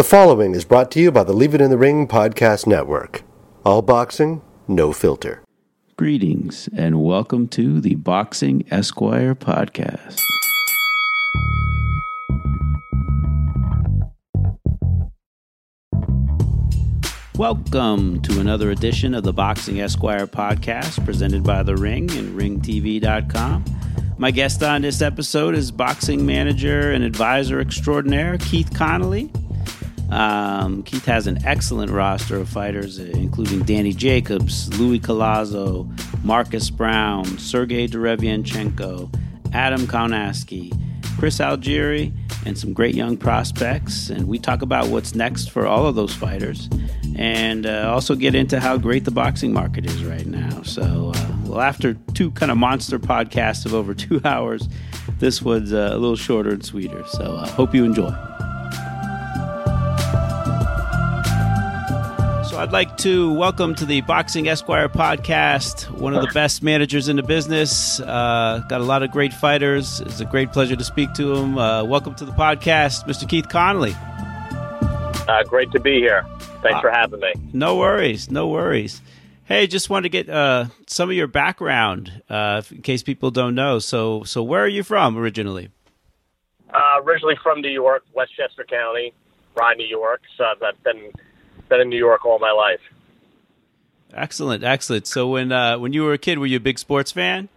The following is brought to you by the Leave It in the Ring podcast network. All boxing, no filter. Greetings and welcome to the Boxing Esquire podcast. Welcome to another edition of the Boxing Esquire podcast presented by The Ring and ringtv.com. My guest on this episode is boxing manager and advisor extraordinaire Keith Connolly. Um, Keith has an excellent roster of fighters, including Danny Jacobs, Luis Collazo, Marcus Browne, Sergey Derevyanchenko, Adam Kownacki, Chris Algieri, and some great young prospects. And we talk about what's next for all of those fighters and uh, also get into how great the boxing market is right now. So, uh, well, after two kind of monster podcasts of over two hours, this was uh, a little shorter and sweeter. So, uh, hope you enjoy. I'd like to welcome to the Boxing Esquire podcast one of the best managers in the business. Uh, got a lot of great fighters. It's a great pleasure to speak to him. Uh, welcome to the podcast, Mr. Keith Connolly. great to be here. Thanks uh, for having me. No worries. No worries. Hey, just wanted to get uh, some of your background uh, in case people don't know. So, so where are you from originally? Uh, originally from New York, Westchester County, Rye, New York. So I've been been in New York all my life. Excellent, excellent. So when uh, when you were a kid, were you a big sports fan?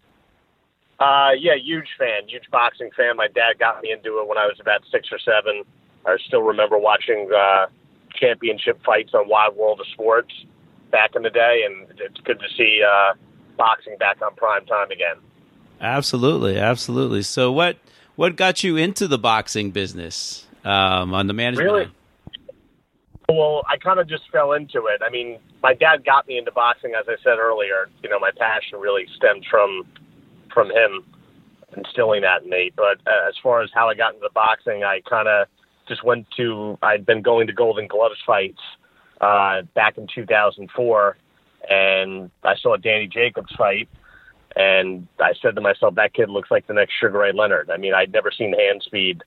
Uh, yeah, huge fan, huge boxing fan. My dad got me into it when I was about six or seven. I still remember watching uh, championship fights on Wide World of Sports back in the day, and it's good to see uh, boxing back on prime time again. Absolutely, absolutely. So, what what got you into the boxing business um, on the management? Really? Well, I kind of just fell into it. I mean, my dad got me into boxing, as I said earlier. You know, my passion really stemmed from from him instilling that in me. But uh, as far as how I got into boxing, I kind of just went to I'd been going to Golden Gloves fights uh, back in 2004, and I saw Danny Jacobs fight, and I said to myself, that kid looks like the next Sugar Ray Leonard. I mean, I'd never seen hand speed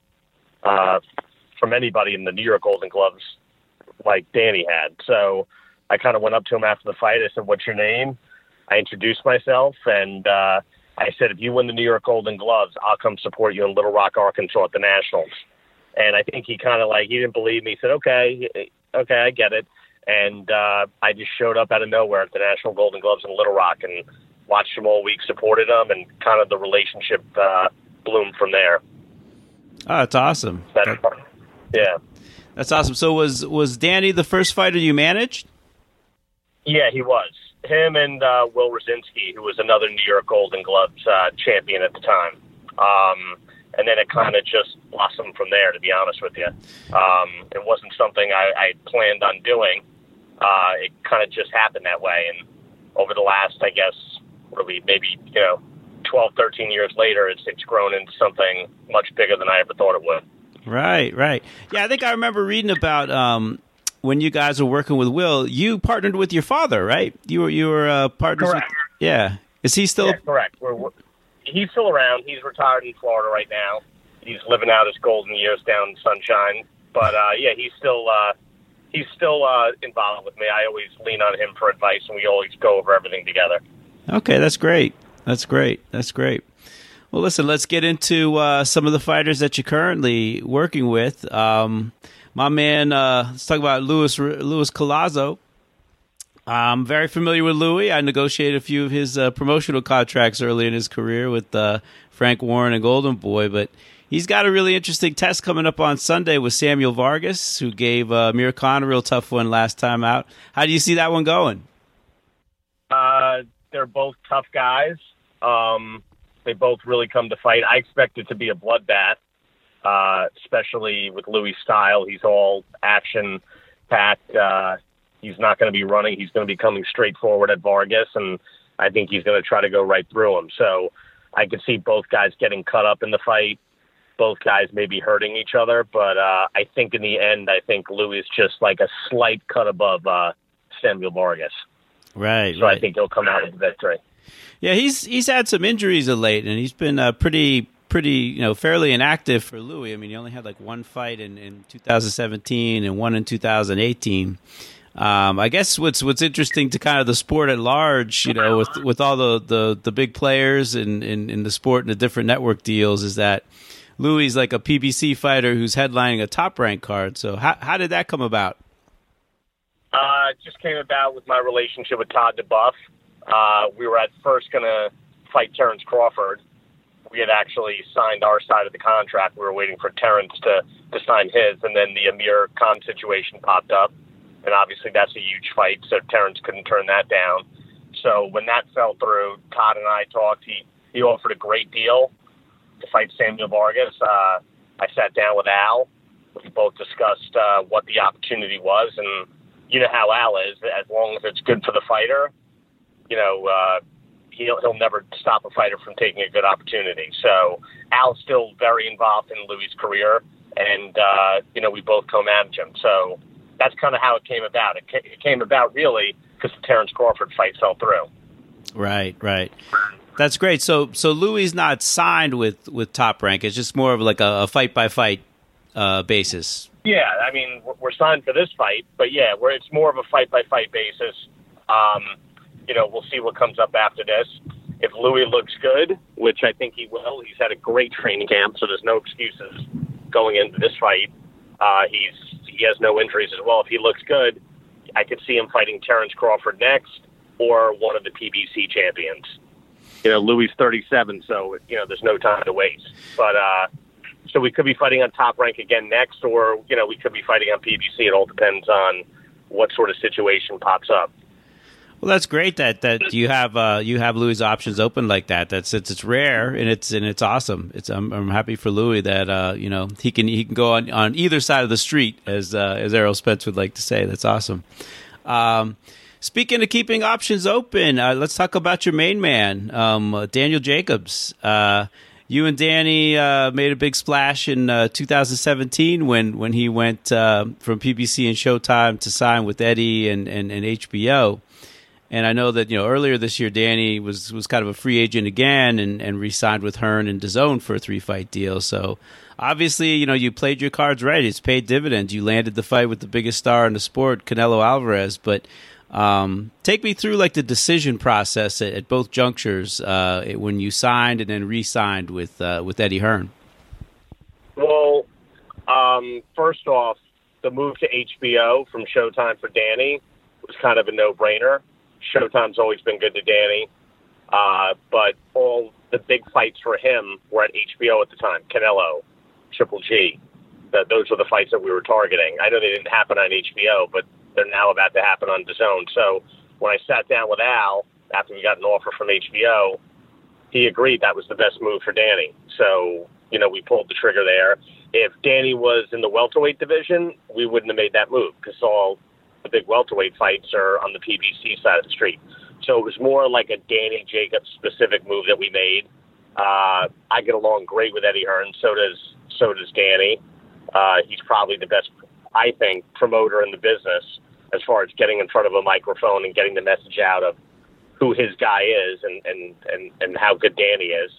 uh, from anybody in the New York Golden Gloves like Danny had. So I kind of went up to him after the fight. I said, "What's your name?" I introduced myself, and uh, I said, "If you win the New York Golden Gloves, I'll come support you in Little Rock, Arkansas at the Nationals." And I think he kind of like he didn't believe me. He said, "Okay, okay, I get it." And uh, I just showed up out of nowhere at the National Golden Gloves in Little Rock and watched him all week, supported him, and kind of the relationship uh, bloomed from there. Oh, that's awesome. That, yeah, that's awesome. So was was Danny the first fighter you managed? Yeah, he was. Him and uh, Will Rosinsky, who was another New York Golden Gloves uh, champion at the time. Um, and then it kind of just blossomed from there. To be honest with you, um, it wasn't something I, I planned on doing. Uh, it kind of just happened that way, and over the last, I guess, really maybe you know, 12, 13 years later, it's it's grown into something much bigger than I ever thought it would. Right, right. Yeah, I think I remember reading about um, when you guys were working with Will. You partnered with your father, right? You were you were uh, partners. Correct. With, yeah. Is he still? Yeah, correct. We're, he's still around. He's retired in Florida right now. He's living out his golden years down in Sunshine. But uh, yeah, he's still uh, he's still uh, involved with me. I always lean on him for advice, and we always go over everything together. Okay, that's great. That's great. That's great. Well, listen, let's get into uh, some of the fighters that you're currently working with. Um, my man, uh, let's talk about Luis Luis Collazo. I'm very familiar with Luis. I negotiated a few of his uh, promotional contracts early in his career with uh, Frank Warren and Golden Boy, but he's got a really interesting test coming up on Sunday with Samuel Vargas, who gave uh, Khan a real tough one last time out. How do you see that one going? Uh, they're both tough guys. Um, they both really come to fight. I expect it to be a bloodbath, uh, especially with Luis' style. He's all action packed. Uh, he's not going to be running. He's going to be coming straight forward at Vargas, and I think he's going to try to go right through him. So I could see both guys getting cut up in the fight. Both guys maybe hurting each other, but uh, I think in the end, I think Luis is just like a slight cut above uh, Samuel Vargas. Right. So right. I think he'll come out with the victory. Yeah, he's he's had some injuries of late, and he's been uh, pretty pretty, you know, fairly inactive for Luis. I mean, he only had like one fight in, in 2017 and one in 2018. Um, I guess what's what's interesting to kind of the sport at large, you know, with with all the the, the big players in, in, in the sport and the different network deals, is that Luis is like a PBC fighter who's headlining a top rank card. So how how did that come about? Uh, it just came about with my relationship with Todd duBoef. Uh, we were at first going to fight Terrence Crawford. We had actually signed our side of the contract. We were waiting for Terrence to, to sign his, and then the Amir Khan situation popped up and obviously that's a huge fight. So Terrence couldn't turn that down. So when that fell through, Todd and I talked. He he offered a great deal to fight Samuel Vargas. Uh, I sat down with Al. We both discussed uh, what the opportunity was, and you know how Al is. As long as it's good for the fighter, you know uh, he'll he'll never stop a fighter from taking a good opportunity. So Al's still very involved in Luis' career, and uh, you know we both co-manage him. So that's kind of how it came about. It, it came about really because the Terrence Crawford fight fell through. Right, right. That's great. So, so Luis not signed with with Top Rank. It's just more of like a fight by fight basis. Yeah, I mean we're signed for this fight, but yeah, where it's more of a fight by fight basis. Um, you know, we'll see what comes up after this. If Luis looks good, which I think he will, he's had a great training camp, so there's no excuses going into this fight. Uh, he's he has no injuries as well. If he looks good, I could see him fighting Terrence Crawford next or one of the PBC champions. You know, Luis 37, so you know there's no time to waste. But uh, so we could be fighting on top rank again next, or you know we could be fighting on PBC. It all depends on what sort of situation pops up. Well, that's great that that you have uh, you have Luis options open like that. That's it's it's rare and it's and it's awesome. It's I'm, I'm happy for Luis that uh, you know he can he can go on, on either side of the street as uh, as Errol Spence would like to say. That's awesome. Um, speaking of keeping options open, uh, let's talk about your main man, um, Daniel Jacobs. Uh, you and Danny uh, made a big splash in 2017 when when he went from PBC and Showtime to sign with Eddie and, and, and HBO. And I know that you know earlier this year, Danny was was kind of a free agent again, and and re-signed with Hearn and DAZN for a three fight deal. So obviously, you know, you played your cards right. It's paid dividends. You landed the fight with the biggest star in the sport, Canelo Alvarez. But um, take me through like the decision process at, at both junctures uh, when you signed and then re-signed with uh, with Eddie Hearn. Well, um, first off, the move to HBO from Showtime for Danny was kind of a no-brainer. Showtime's always been good to Danny, uh, but all the big fights for him were at HBO at the time. Canelo, Triple G, that those were the fights that we were targeting. I know they didn't happen on HBO, but they're now about to happen on DAZN. So when I sat down with Al after we got an offer from HBO, he agreed that was the best move for Danny. So you know we pulled the trigger there. If Danny was in the welterweight division, we wouldn't have made that move because all the big welterweight fights are on the PBC side of the street. So it was more like a Danny Jacobs specific move that we made. Uh, I get along great with Eddie Hearn. So does so does Danny. Uh, he's probably the best, I think, promoter in the business as far as getting in front of a microphone and getting the message out of who his guy is and and and, and how good Danny is.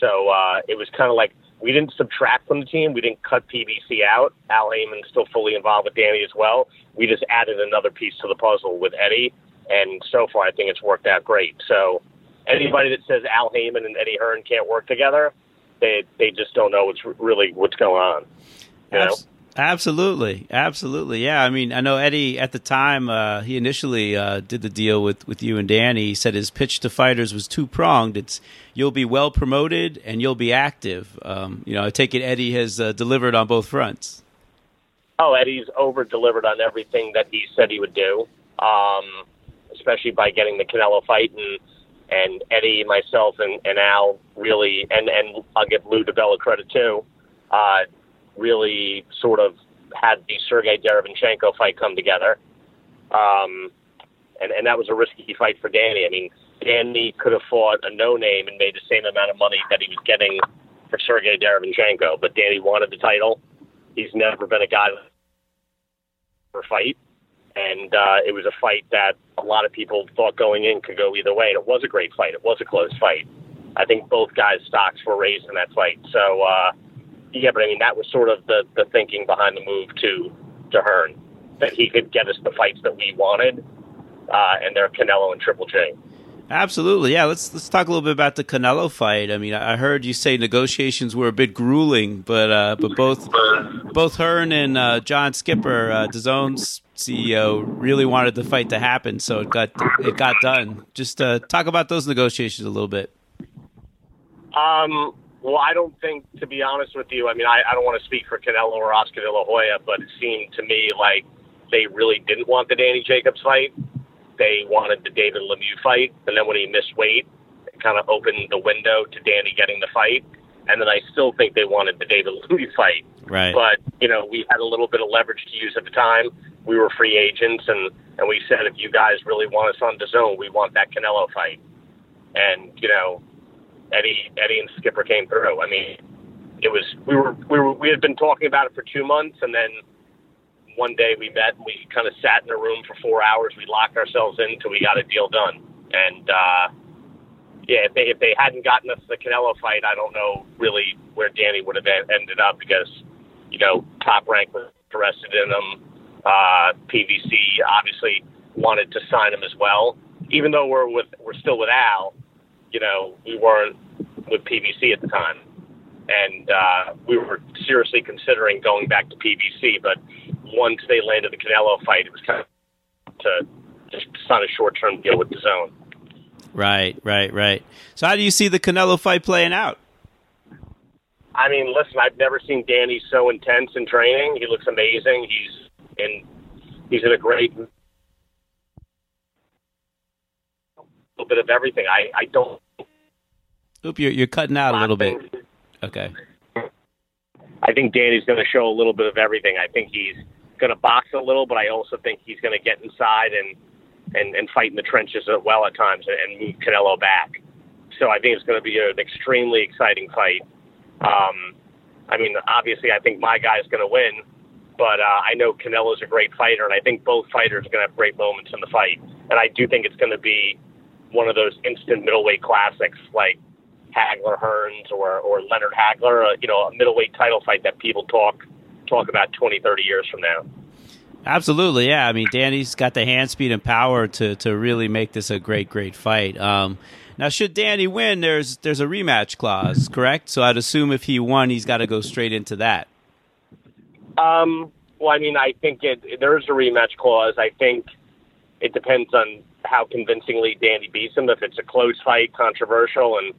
So uh, it was kind of like we didn't subtract from the team. We didn't cut PBC out. Al Haymon's still fully involved with Danny as well. We just added another piece to the puzzle with Eddie, and so far I think it's worked out great. So anybody that says Al Haymon and Eddie Hearn can't work together, they they just don't know what's really what's going on. You know? Absolutely, absolutely. Yeah, I mean, I know Eddie at the time. Uh, he initially uh, did the deal with with you and Danny. He said his pitch to fighters was two pronged. It's you'll be well promoted and you'll be active. Um, you know, I take it Eddie has uh, delivered on both fronts. Oh, Eddie's over delivered on everything that he said he would do, um, especially by getting the Canelo fight and and Eddie, myself, and, and Al really, and and I'll give Lou DiBella credit too. Uh, really sort of had the Sergey Derevyanchenko fight come together. Um, and, and that was a risky fight for Danny. I mean, Danny could have fought a no name and made the same amount of money that he was getting for Sergey Derevyanchenko, but Danny wanted the title. He's never been a guy for a fight. And uh, it was a fight that a lot of people thought going in could go either way. And it was a great fight. It was a close fight. I think both guys' stocks were raised in that fight. So uh, yeah, but I mean that was sort of the the thinking behind the move to to Hearn that he could get us the fights that we wanted, uh, and they're Canelo and Triple G. Absolutely, yeah. Let's let's talk a little bit about the Canelo fight. I mean, I heard you say negotiations were a bit grueling, but uh, but both both Hearn and uh, John Skipper, uh, DAZN's CEO, really wanted the fight to happen, so it got it got done. Just uh, talk about those negotiations a little bit. Um. Well, I don't think, to be honest with you, I mean, I, I don't want to speak for Canelo or Oscar De La Hoya, but it seemed to me like they really didn't want the Danny Jacobs fight they wanted the David Lemieux fight, and then when he missed weight, it kind of opened the window to Danny getting the fight. And then I still think they wanted the David Lemieux fight. Right. But you know, we had a little bit of leverage to use at the time. We were free agents, and and we said if you guys really want us on DAZN, we want that Canelo fight. And you know, Eddie Eddie and Skipper came through. I mean, it was we were we were we had been talking about it for two months, and then one day we met and we kind of sat in a room for four hours. We locked ourselves in until we got a deal done. And uh, yeah, if they if they hadn't gotten us the Canelo fight, I don't know really where Danny would have ended up because you know Top Rank was interested in him. Uh, PBC obviously wanted to sign him as well, even though we're with we're still with Al. You know, we weren't with PBC at the time, and uh, we were seriously considering going back to PBC, but once they landed the Canelo fight, it was kind of to just sign a short term deal with DAZN. Right, right, right. So, how do you see the Canelo fight playing out? I mean, listen, I've never seen Danny so intense in training. He looks amazing. He's in he's in a great little bit of everything. I I don't. Oop, you're you're cutting out a little bit. Okay. I think Danny's going to show a little bit of everything. I think he's going to box a little, but I also think he's going to get inside and and and fight in the trenches as well at times and, and move Canelo back. So I think it's going to be an extremely exciting fight. Um, I mean, obviously, I think my guy's going to win, but uh, I know Canelo's a great fighter, and I think both fighters are going to have great moments in the fight. And I do think it's going to be one of those instant middleweight classics, like Hagler Hearns or or Leonard Hagler, uh, you know, a middleweight title fight that people talk talk about 20, 30 years from now. Absolutely, yeah. I mean, Danny's got the hand speed and power to to really make this a great, great fight. Um, now, should Danny win, there's there's a rematch clause, correct? So I'd assume if he won, he's got to go straight into that. Um, well, I mean, I think it, there is a rematch clause. I think it depends on how convincingly Danny beats him. If it's a close fight, controversial, and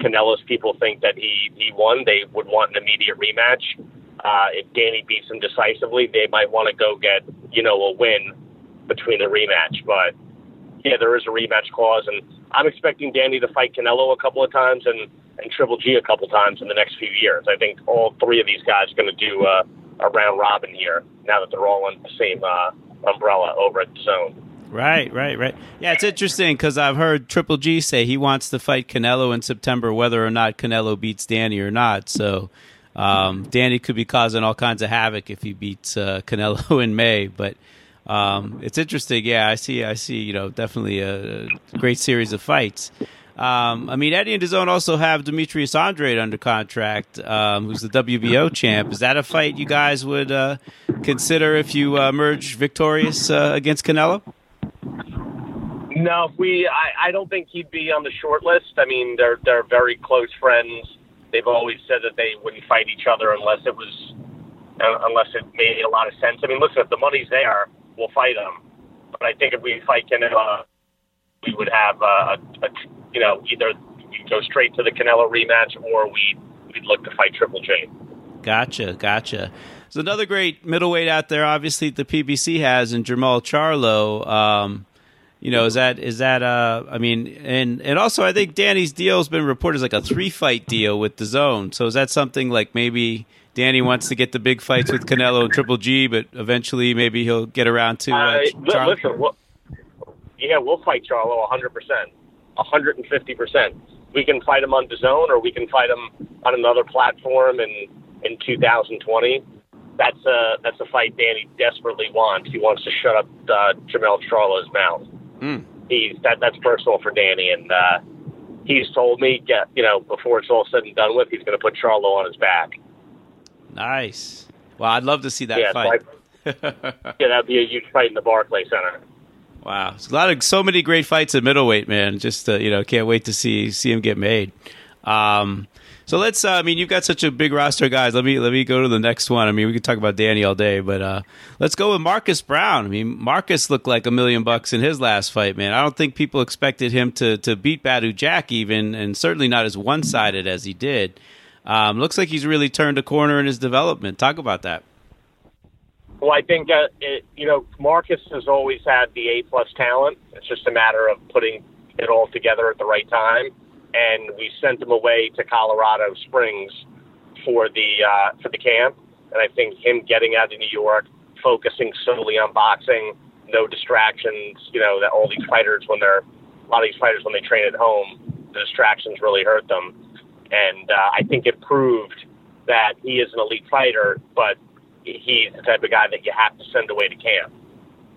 Canelo's people think that he he won, they would want an immediate rematch. Uh, if Danny beats him decisively, they might want to go get you know a win between the rematch. But yeah, there is a rematch clause, and I'm expecting Danny to fight Canelo a couple of times and and Triple G a couple of times in the next few years. I think all three of these guys are going to do uh, a round robin here now that they're all under the same uh, umbrella over at DAZN. Right, right, right. Yeah, it's interesting because I've heard Triple G say he wants to fight Canelo in September, whether or not Canelo beats Danny or not. So um, Danny could be causing all kinds of havoc if he beats uh, Canelo in May. But um, it's interesting. Yeah, I see. I see. You know, definitely a, great series of fights. Um, I mean, Eddie and DAZN also have Demetrius Andrade under contract, um, who's the WBO champ. Is that a fight you guys would uh, consider if you uh, merge victorious uh, against Canelo? No, we. I, I don't think he'd be on the short list. I mean, they're they're very close friends. They've always said that they wouldn't fight each other unless it was uh, unless it made a lot of sense. I mean, listen, if the money's there, we'll fight them. But I think if we fight Canelo, we would have a, a, a you know either we go straight to the Canelo rematch or we we'd look to fight Triple G. Gotcha, gotcha. There's another great middleweight out there, obviously the PBC has, and Jermall Charlo. Um, you know, is that is that uh I mean and and also I think Danny's deal has been reported as like a three fight deal with DAZN. So is that something like maybe Danny wants to get the big fights with Canelo and Triple G, but eventually maybe he'll get around to uh, uh Listen, we'll, yeah, we'll fight Charlo 100%, 150%. We can fight him on DAZN or we can fight him on another platform in in 2020 that's a that's a fight Danny desperately wants. He wants to shut up uh, Jermell Charlo's mouth. Mm. He's that that's personal for Danny, and uh, he's told me, get you know, before it's all said and done with, he's going to put Charlo on his back. Nice. Well, I'd love to see that yeah, fight. So I, yeah, that'd be a huge fight in the Barclay Center. Wow, There's a lot of so many great fights at middleweight, man. Just uh, you know, can't wait to see see him get made. Um, so let's. Uh, I mean, you've got such a big roster guys. Let me let me go to the next one. I mean, we could talk about Danny all day, but uh, let's go with Marcus Browne. I mean, Marcus looked like a million bucks in his last fight, man. I don't think people expected him to to beat Badou Jack even, and certainly not as one sided as he did. Um, looks like he's really turned a corner in his development. Talk about that. Well, I think uh, it, you know Marcus has always had the A plus talent. It's just a matter of putting it all together at the right time. And we sent him away to Colorado Springs for the uh, for the camp. And I think him getting out of New York, focusing solely on boxing, no distractions. You know that all these fighters when they're a lot of these fighters when they train at home, the distractions really hurt them. And uh, I think it proved that he is an elite fighter, but he's the type of guy that you have to send away to camp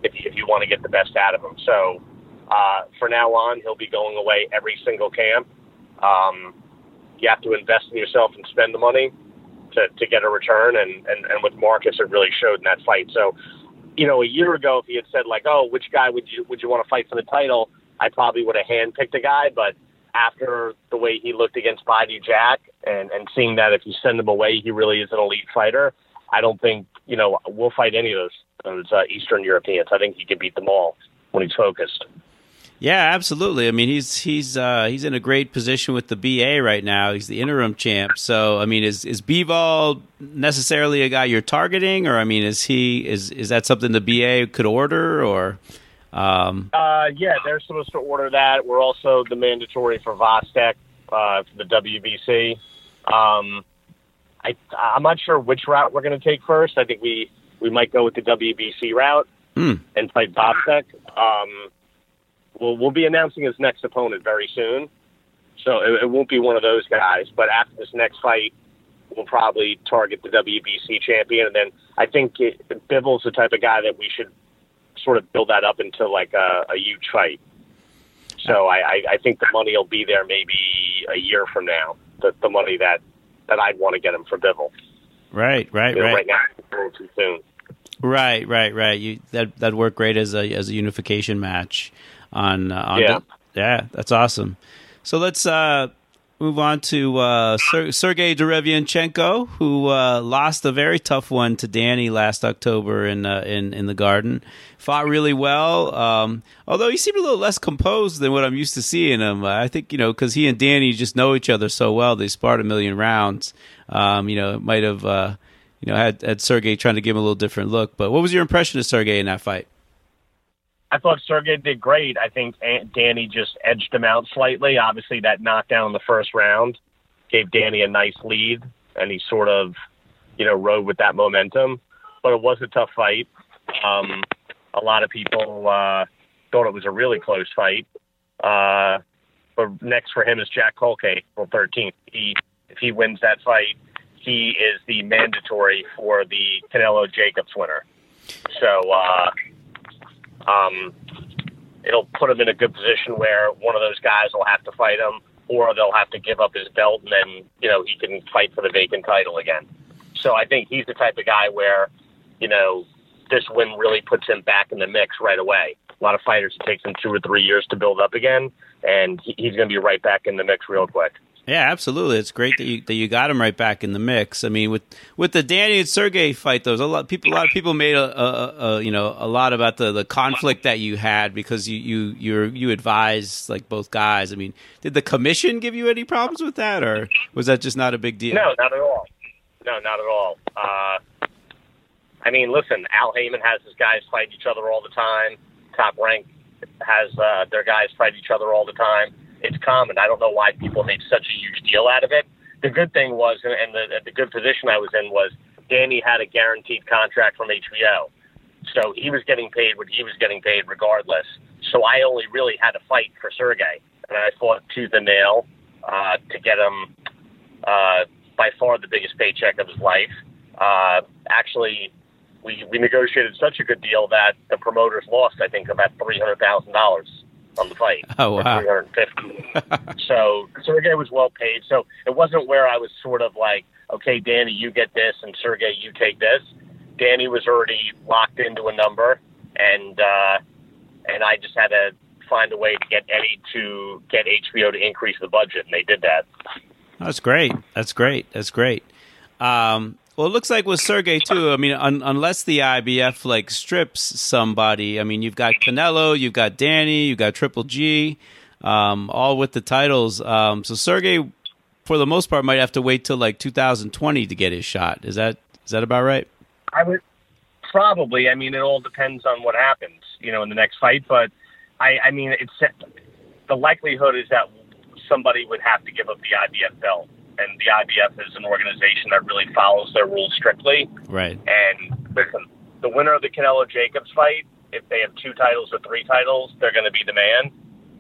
if you, if you want to get the best out of him. So uh, for now on, he'll be going away every single camp. Um, you have to invest in yourself and spend the money to, to get a return. And, and, and with Marcus, it really showed in that fight. So, you know, a year ago, if he had said like, "Oh, which guy would you would you want to fight for the title?" I probably would have handpicked a guy. But after the way he looked against Badou Jack, and and seeing that if you send him away, he really is an elite fighter. I don't think you know we'll fight any of those those uh, Eastern Europeans. I think he can beat them all when he's focused. Yeah, absolutely. I mean, he's he's uh, he's in a great position with the BA right now. He's the interim champ. So, I mean, is is Bivol necessarily a guy you're targeting, or I mean, is he is is that something the BA could order, or? Um... Uh, yeah, they're supposed to order that. We're also the mandatory for Gvozdyk uh, for the WBC. Um, I, I'm not sure which route we're going to take first. I think we, we might go with the WBC route mm. and fight Gvozdyk. Um, we'll, we'll be announcing his next opponent very soon. So it, it won't be one of those guys. But after this next fight, we'll probably target the WBC champion. And then I think it, Bivol's the type of guy that we should sort of build that up into like a, a huge fight. So I, I, I think the money will be there maybe a year from now. The, the money that that I'd want to get him for Bivol. Right, right, you know, right. Right now, it's a little too soon. Right, right, right. You that that work great as a as a unification match on uh, on yeah the, yeah that's awesome. So let's uh, move on to uh, Ser- Sergey Derevyanchenko, who uh, lost a very tough one to Danny last October in uh, in in the Garden. Fought really well, um, although he seemed a little less composed than what I'm used to seeing him. I think you know because he and Danny just know each other so well. They sparred a million rounds. Um, you know, it might have uh, you know had had Sergey trying to give him a little different look. But what was your impression of Sergey in that fight? I thought Sergey did great. I think Danny just edged him out slightly. Obviously, that knockdown in the first round gave Danny a nice lead, and he sort of, you know, rode with that momentum. But it was a tough fight. Um, a lot of people uh, thought it was a really close fight. Uh, but next for him is Jack Culcay, April 13th. He, if he wins that fight, he is the mandatory for the Canelo Jacobs winner. So, uh, um, it'll put him in a good position where one of those guys will have to fight him, or they'll have to give up his belt, and then you know he can fight for the vacant title again. So I think he's the type of guy where, you know, this win really puts him back in the mix right away. A lot of fighters it takes them two or three years to build up again, and he's going to be right back in the mix real quick. Yeah, absolutely. It's great that you that you got him right back in the mix. I mean, with with the Danny and Sergey fight, was a lot people. A lot of people made a, a, a, you know a lot about the, the conflict that you had because you you you you advised like both guys. I mean, did the commission give you any problems with that, or was that just not a big deal? No, not at all. No, not at all. Uh, I mean, listen, Al Haymon has his guys fight each other all the time. Top Rank has uh, their guys fight each other all the time it's common. I don't know why people made such a huge deal out of it. The good thing was, and the, the good position I was in was Danny had a guaranteed contract from HBO. So he was getting paid what he was getting paid regardless. So I only really had to fight for Sergey. And I fought tooth and nail uh, to get him uh, by far the biggest paycheck of his life. Uh, actually, we, we negotiated such a good deal that the promoters lost, I think, about $300,000 on the fight. Oh wow, three hundred fifty. so Sergey was well paid. So it wasn't where I was sort of like, okay, Danny, you get this, and Sergey, you take this. Danny was already locked into a number, and uh, and I just had to find a way to get Eddie to get HBO to increase the budget, and they did that. That's great. That's great. That's great. Um, well, it looks like with Sergey too. I mean, un- unless the IBF like strips somebody, I mean, you've got Canelo, you've got Danny, you've got Triple G, um, all with the titles. Um, so Sergey, for the most part, might have to wait till like 2020 to get his shot. Is that is that about right? I would probably. I mean, it all depends on what happens, you know, in the next fight. But I, I mean, it's the likelihood is that somebody would have to give up the IBF belt and the IBF is an organization that really follows their rules strictly. Right. And listen, the winner of the Canelo Jacobs fight, if they have two titles or three titles, they're going to be the man.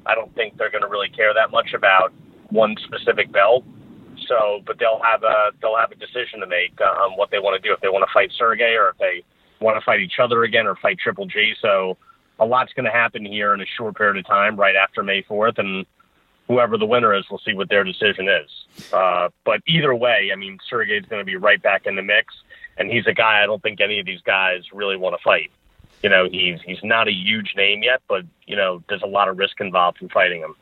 I don't think they're going to really care that much about one specific belt. So, but they'll have a they'll have a decision to make uh, on what they want to do if they want to fight Sergey or if they want to fight each other again or fight Triple G. So, a lot's going to happen here in a short period of time, right after May fourth, and whoever the winner is, we'll see what their decision is. Uh, but either way, I mean, Sergey's going to be right back in the mix, and he's a guy I don't think any of these guys really want to fight. You know, he's he's not a huge name yet, but you know, there's a lot of risk involved in fighting him.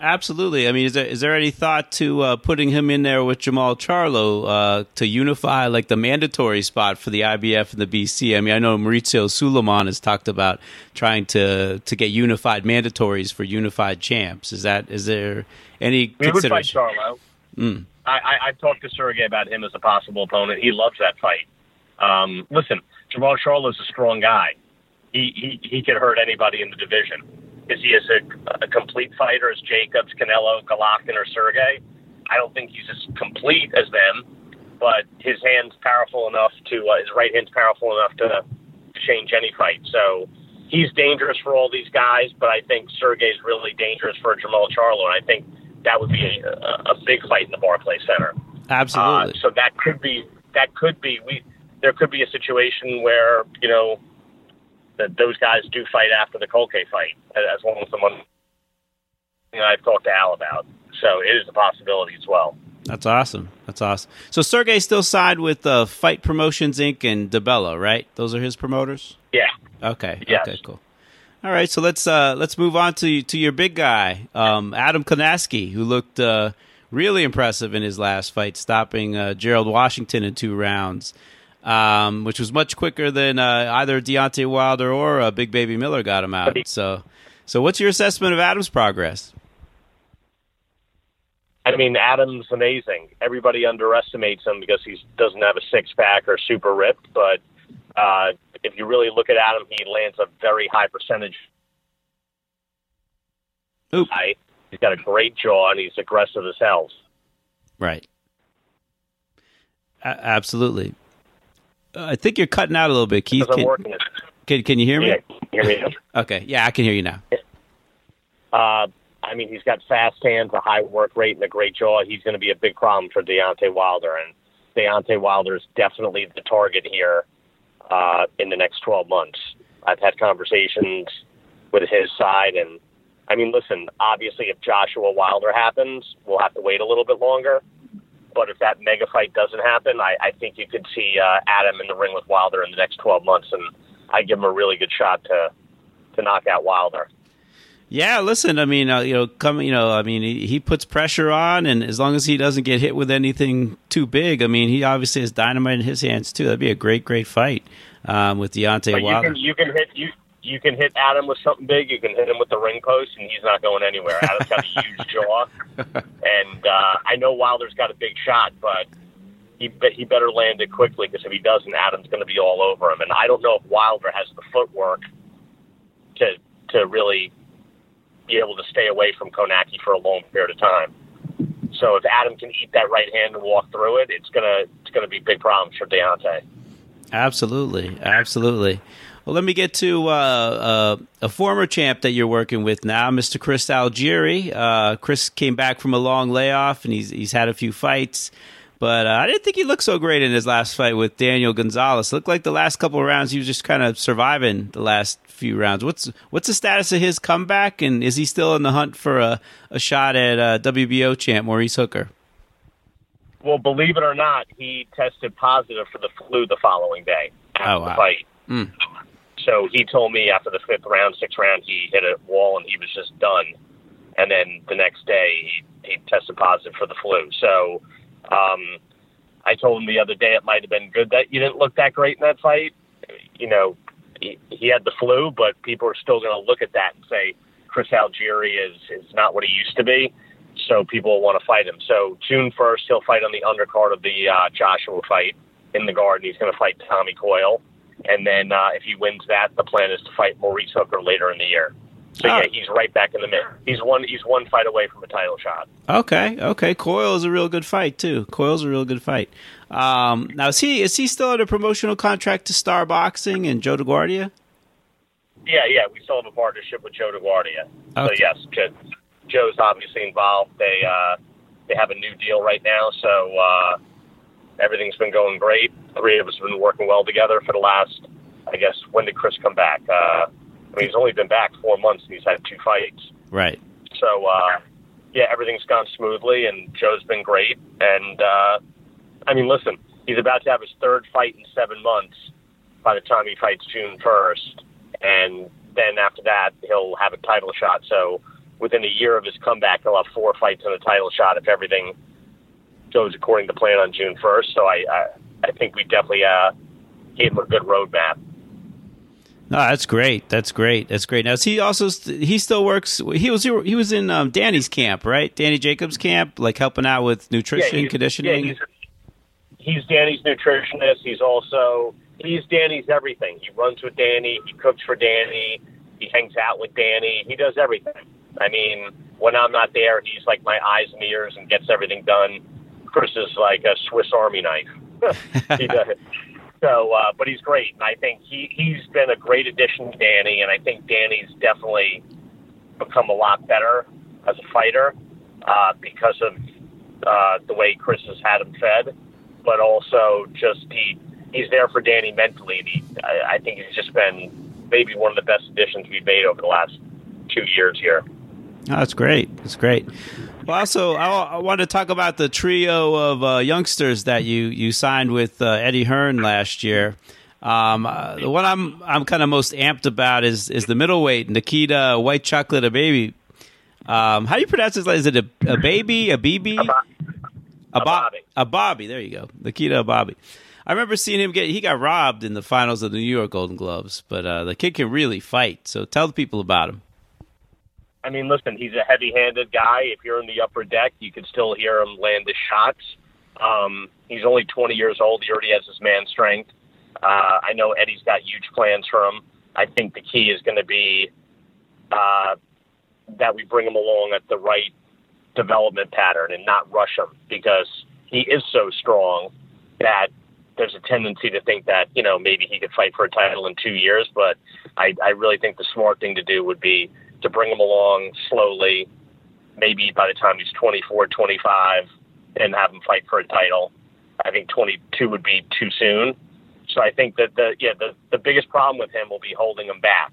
Absolutely. I mean, is there is there any thought to uh, putting him in there with Jermall Charlo uh, to unify like the mandatory spot for the IBF and the BC? I mean, I know Mauricio Sulaiman has talked about trying to to get unified mandatories for unified champs. Is that is there any we would fight Charlo. Mm. I, I, I talked to Sergey about him as a possible opponent. He loves that fight. Um, listen, Jermall Charlo is a strong guy. He, he he could hurt anybody in the division is he as a, a complete fighter as Jacobs, Canelo, Golovkin, or Sergey? I don't think he's as complete as them, but his hand's powerful enough to uh, his right hand's powerful enough to, change any fight. So he's dangerous for all these guys, but I think Sergey's really dangerous for Jermall Charlo, and I think that would be a, a big fight in the Barclays Center. Absolutely. Uh, so that could be that could be we there could be a situation where you know that those guys do fight after the Culcay fight, as long as someone you know, I've talked to Al about. So it is a possibility as well. That's awesome. That's awesome. So Sergey still signed with uh, Fight Promotions Inc. and DiBella, right? Those are his promoters. Yeah. Okay. Yes. Okay. Cool. All right. So let's uh, let's move on to to your big guy, um, Adam Kownacki, who looked uh, really impressive in his last fight, stopping uh, Gerald Washington in two rounds um, which was much quicker than uh, either Deontay Wilder or uh, Big Baby Miller got him out. So, so what's your assessment of Adam's progress? I mean, Adam's amazing. Everybody underestimates him because he doesn't have a six pack or super ripped. But uh, if you really look at Adam, he lands a very high percentage. Oop. He's got a great jaw and he's aggressive as hell. Right. A- absolutely. Uh, I think you're cutting out a little bit, Keith. Can, can, can, you hear me? Yeah, hear me okay, yeah, I can hear you now. Uh, I mean, he's got fast hands, a high work rate, and a great jaw. He's going to be a big problem for Deontay Wilder, and Deontay Wilder is definitely the target here uh, in the next 12 months. I've had conversations with his side, and I mean, listen, obviously, if Joshua Wilder happens, we'll have to wait a little bit longer. But if that mega fight doesn't happen, I, I think you could see uh, Adam in the ring with Wilder in the next 12 months, and I give him a really good shot to to knock out Wilder. Yeah, listen. I mean, uh, you know, come. You know, I mean, he, he, puts pressure on, and as long as he doesn't get hit with anything too big, I mean, he obviously has dynamite in his hands too. That'd be a great, great fight um, with Deontay but Wilder. You can, you can hit you you can hit Adam with something big. You can hit him with the ring post, and he's not going anywhere. Adam's got a huge jaw, and uh, I know Wilder's got a big shot, but he he better land it quickly because if he doesn't, Adam's going to be all over him. And I don't know if Wilder has the footwork to to really be able to stay away from Kownacki for a long period of time. So if Adam can eat that right hand and walk through it, it's gonna it's gonna be big problems for Deontay. Absolutely, absolutely. Well, let me get to uh, uh, a former champ that you're working with now, Mr. Chris Algieri. Uh, Chris came back from a long layoff, and he's he's had a few fights. But uh, I didn't think he looked so great in his last fight with Daniel Gonzalez. It looked like the last couple of rounds he was just kind of surviving the last few rounds. What's what's the status of his comeback, and is he still in the hunt for a, a shot at uh, WBO champ Maurice Hooker? Well, believe it or not, he tested positive for the flu the following day after Oh, wow. the fight. Mm. So he told me after the fifth round, sixth round, he hit a wall and he was just done. And then the next day, he, he tested positive for the flu. So um, I told him the other day it might have been good that you didn't look that great in that fight. You know, he, he had the flu, but people are still going to look at that and say Chris Algieri is is not what he used to be. So people will want to fight him. So June first, he'll fight on the undercard of the uh, Joshua fight in the Garden. He's going to fight Tommy Coyle, and then uh, if he wins that, the plan is to fight Maurice Hooker later in the year. So Ah. yeah, he's right back in the mix. He's one he's one fight away from a title shot. Okay, okay. Coyle is a real good fight too. Coyle's a real good fight. Um, now is he is he still under promotional contract to Star Boxing and Joe DeGuardia? Yeah, yeah, we still have a partnership with Joe DeGuardia. So Okay. yes, Jo- Joe's obviously involved. They uh, they have a new deal right now, so uh, everything's been going great. Three of us have been working well together for the last, I guess, when did Chris come back? Uh, I mean, he's only been back four months and he's had two fights. Right. So uh, yeah, everything's gone smoothly, and Joe's been great. And uh, I mean, listen, he's about to have his third fight in seven months by the time he fights June first, and then after that he'll have a title shot. So within a year of his comeback, he'll have four fights and a title shot if everything goes according to plan on June first. So I, I I think we definitely uh, gave him a good roadmap. No, that's great. That's great. That's great. Now, is he also he still works? He was he was in um, Danny's camp, right? Danny Jacobs' camp, like helping out with nutrition, he's- conditioning. Yeah, he's, he's Danny's nutritionist. He's also he's Danny's everything. He runs with Danny. He cooks for Danny. He hangs out with Danny. He does everything. I mean, when I'm not there, he's like my eyes and ears and gets everything done. Chris is like a Swiss Army knife. he does. So, uh, but he's great, and I think he he's been a great addition to Danny, and I think Danny's definitely become a lot better as a fighter uh, because of uh, the way Chris has had him fed, but also just he he's there for Danny mentally. And he, I, I think he's just been maybe one of the best additions we've made over the last two years here. Oh, that's great. That's great. Well, also, I, I want to talk about the trio of uh, youngsters that you, you signed with uh, Eddie Hearn last year. Um, uh, the one I'm I'm kind of most amped about is is the middleweight Nikita White Chocolate a baby. Um, how do you pronounce this? Is it a, a baby, a BB, a, A Bobby. a Bobby? There you go, Nikita Bobby. I remember seeing him get he got robbed in the finals of the New York Golden Gloves, but uh, the kid can really fight. So tell the people about him. I mean, listen, he's a heavy-handed guy. If you're in the upper deck, you can still hear him land his shots. Um, he's only 20 years old. He already has his man strength. Uh, I know Eddie's got huge plans for him. I think the key is going to be uh, that we bring him along at the right development pattern and not rush him because he is so strong that there's a tendency to think that you know maybe he could fight for a title in two years. But I, I really think the smart thing to do would be to bring him along slowly, maybe by the time he's 24, 25, and have him fight for a title. I think 22 would be too soon. So I think that the yeah the the biggest problem with him will be holding him back,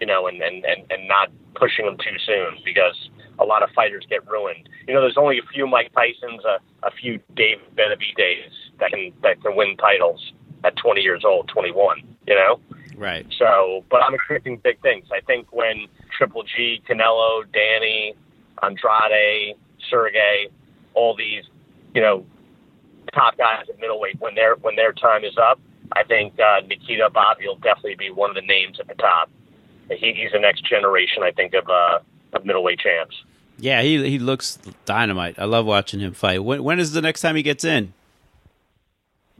you know, and and and, and not pushing him too soon because a lot of fighters get ruined. You know, there's only a few Mike Tyson's, a, a few Dave Benavidez that can that can win titles at 20 years old, 21. You know, Right. so, but I'm expecting big things. I think when Triple G, Canelo, Danny, Andrade, Sergey, all these, you know, top guys at middleweight, when their when their time is up, I think uh, Nikita Bobby will definitely be one of the names at the top. He, he's the next generation, I think, of uh, of middleweight champs. Yeah, he he looks dynamite. I love watching him fight. When when is the next time he gets in?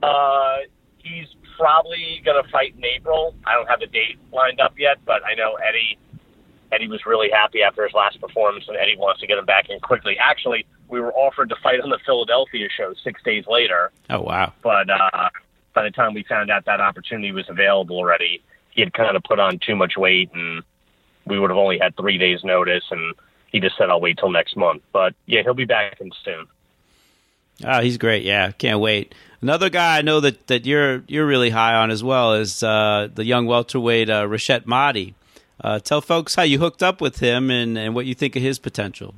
Uh, he's probably going to fight in April. I don't have the date lined up yet, but I know Eddie. Eddie was really happy after his last performance, and Eddie wants to get him back in quickly. Actually, we were offered to fight on the Philadelphia show six days later, Oh wow. but uh, by the time we found out that opportunity was available already, he had kind of put on too much weight, and we would have only had three days' notice, and he just said, "I'll wait till next month." But yeah, he'll be back in soon. Oh, he's great. Yeah, can't wait. Another guy I know that, that you're you're really high on as well is uh, the young welterweight uh, Reshat Mati. Uh, tell folks how you hooked up with him and, and what you think of his potential.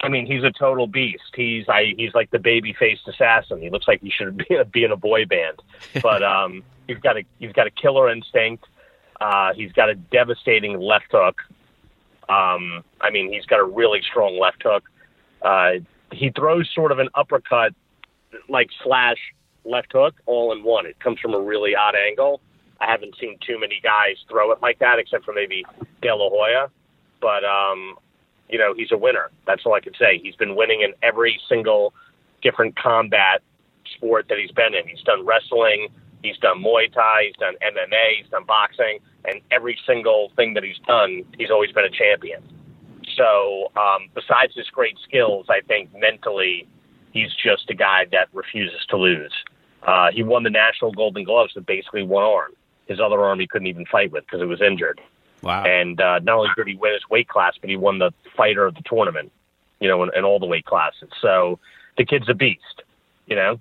I mean, he's a total beast. He's I, he's like the baby faced assassin. He looks like he should be, be in a boy band, but um, he's got a he's got a killer instinct. Uh, he's got a devastating left hook. Um, I mean, he's got a really strong left hook. Uh, he throws sort of an uppercut, like slash left hook, all in one. It comes from a really odd angle. I haven't seen too many guys throw it like that, except for maybe De La Hoya. But um, you know, he's a winner. That's all I can say. He's been winning in every single different combat sport that he's been in. He's done wrestling, he's done Muay Thai, he's done MMA, he's done boxing, and every single thing that he's done, he's always been a champion. So, um, besides his great skills, I think mentally he's just a guy that refuses to lose. Uh, he won the national Golden Gloves with basically one arm. His other arm he couldn't even fight with because it was injured. Wow. And uh, not only did he win his weight class, but he won the fighter of the tournament, you know, in, in all the weight classes. So the kid's a beast, you know.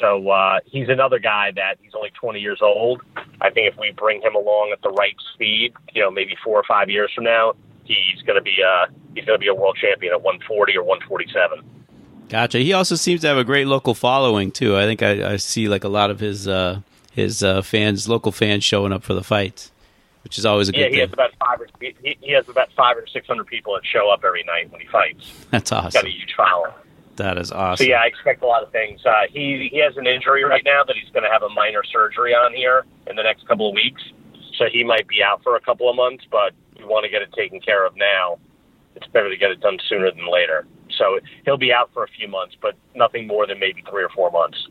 So uh, he's another guy that he's only 20 years old. I think if we bring him along at the right speed, you know, maybe four or five years from now, he's going to be uh, he's going to be a world champion at 140 or 147. Gotcha. He also seems to have a great local following too. I think I, I see like a lot of his uh, his uh, fans, local fans, showing up for the fights which is always a good yeah, he thing. has about five or he, he has about five or six hundred people that show up every night when he fights. That's awesome. He's got a huge following. That is awesome. So yeah, I expect a lot of things. Uh, he he has an injury right now that he's going to have a minor surgery on here in the next couple of weeks. So he might be out for a couple of months, but we want to get it taken care of now. It's better to get it done sooner than later. So he'll be out for a few months, but nothing more than maybe three or four months.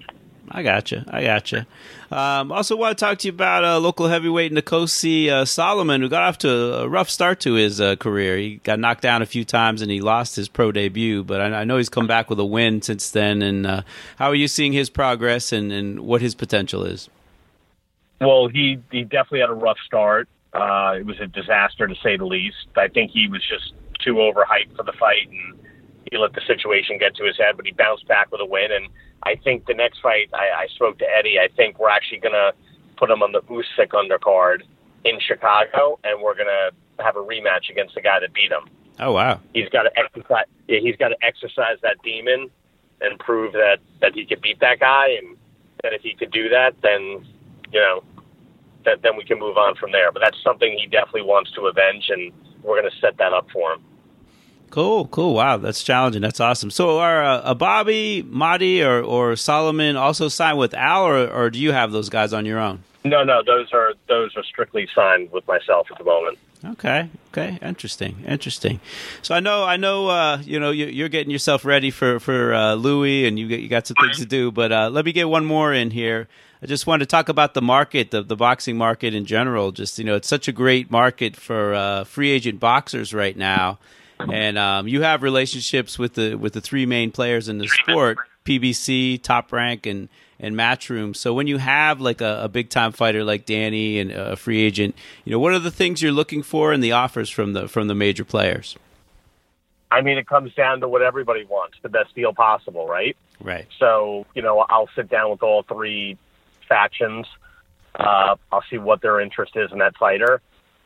I gotcha. I gotcha. Um, also, want to talk to you about uh, local heavyweight Nkosi uh, Solomon, who got off to a rough start to his uh, career. He got knocked down a few times and he lost his pro debut, but I, I know he's come back with a win since then. And uh, how are you seeing his progress and, and what his potential is? Well, he he definitely had a rough start. Uh, it was a disaster to say the least. I think he was just too overhyped for the fight, and he let the situation get to his head. But he bounced back with a win, and I think the next fight, I, I spoke to Eddie. I think we're actually going to put him on the Usyk undercard in Chicago, and we're going to have a rematch against the guy that beat him. Oh wow! He's got to exercise. Yeah, he's got to exercise that demon and prove that that he could beat that guy, and that if he could do that, then you know, that then we can move on from there. But that's something he definitely wants to avenge, and we're going to set that up for him. Cool, cool. Wow, that's challenging. That's awesome. So, are uh, Bobby, Mati, or, or Solomon also signed with Al, or, or do you have those guys on your own? No, no, those are those are strictly signed with myself at the moment. Okay, okay, interesting, interesting. So I know, I know, uh, you know, you, are getting yourself ready for for uh, Luis, and you get, you got some things to do. But uh, let me get one more in here. I just wanted to talk about the market, the the boxing market in general. Just you know, it's such a great market for uh, free agent boxers right now and um, you have relationships with the with the three main players in the sport: PBC, Top Rank, and and Matchroom. So when you have like a, a big time fighter like Danny and a free agent, you know what are the things you're looking for in the offers from the from the major players? I mean, it comes down to what everybody wants: the best deal possible, right? Right. So you know, I'll sit down with all three factions. Uh, I'll see what their interest is in that fighter,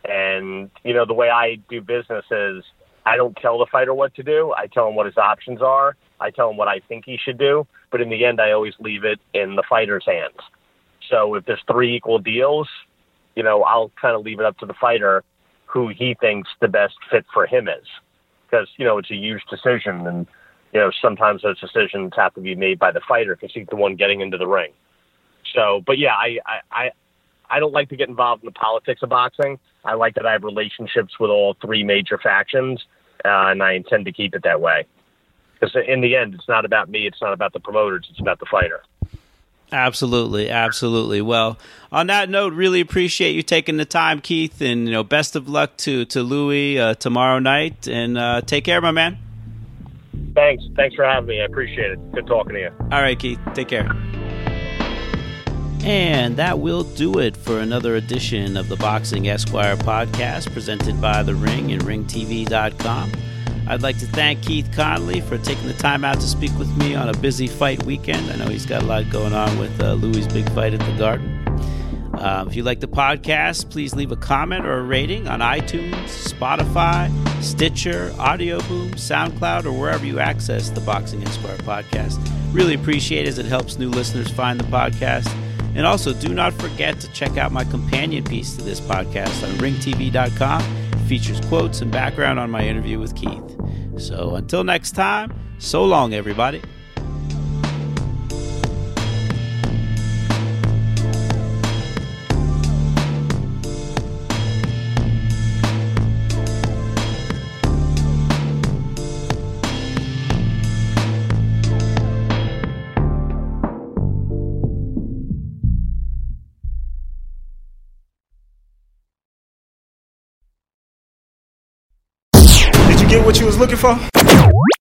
and you know, the way I do business is I don't tell the fighter what to do. I tell him what his options are. I tell him what I think he should do. But in the end, I always leave it in the fighter's hands. So if there's three equal deals, you know, I'll kind of leave it up to the fighter who he thinks the best fit for him is. Because, you know, it's a huge decision. And, you know, sometimes those decisions have to be made by the fighter because he's the one getting into the ring. So, but yeah, I, I, I, don't like to get involved in the politics of boxing. I like that I have relationships with all three major factions, uh, and I intend to keep it that way. Because in the end, it's not about me. It's not about the promoters. It's about the fighter. Absolutely, absolutely. Well, on that note, really appreciate you taking the time, Keith, and you know, best of luck to to Luis uh, tomorrow night, and uh, take care, my man. Thanks, thanks for having me. I appreciate it. Good talking to you. All right, Keith, take care. And that will do it for another edition of the Boxing Esquire podcast presented by The Ring and RingTV.com. I'd like to thank Keith Connolly for taking the time out to speak with me on a busy fight weekend. I know he's got a lot going on with uh, Luis' big fight at the Garden. Uh, if you like the podcast, please leave a comment or a rating on iTunes, Spotify, Stitcher, Audio Boom, SoundCloud, or wherever you access the Boxing Esquire podcast. Really appreciate it as it helps new listeners find the podcast. And also, do not forget to check out my companion piece to this podcast on ringtv.com. It features quotes and background on my interview with Keith. So until next time, so long, everybody. What you was looking for?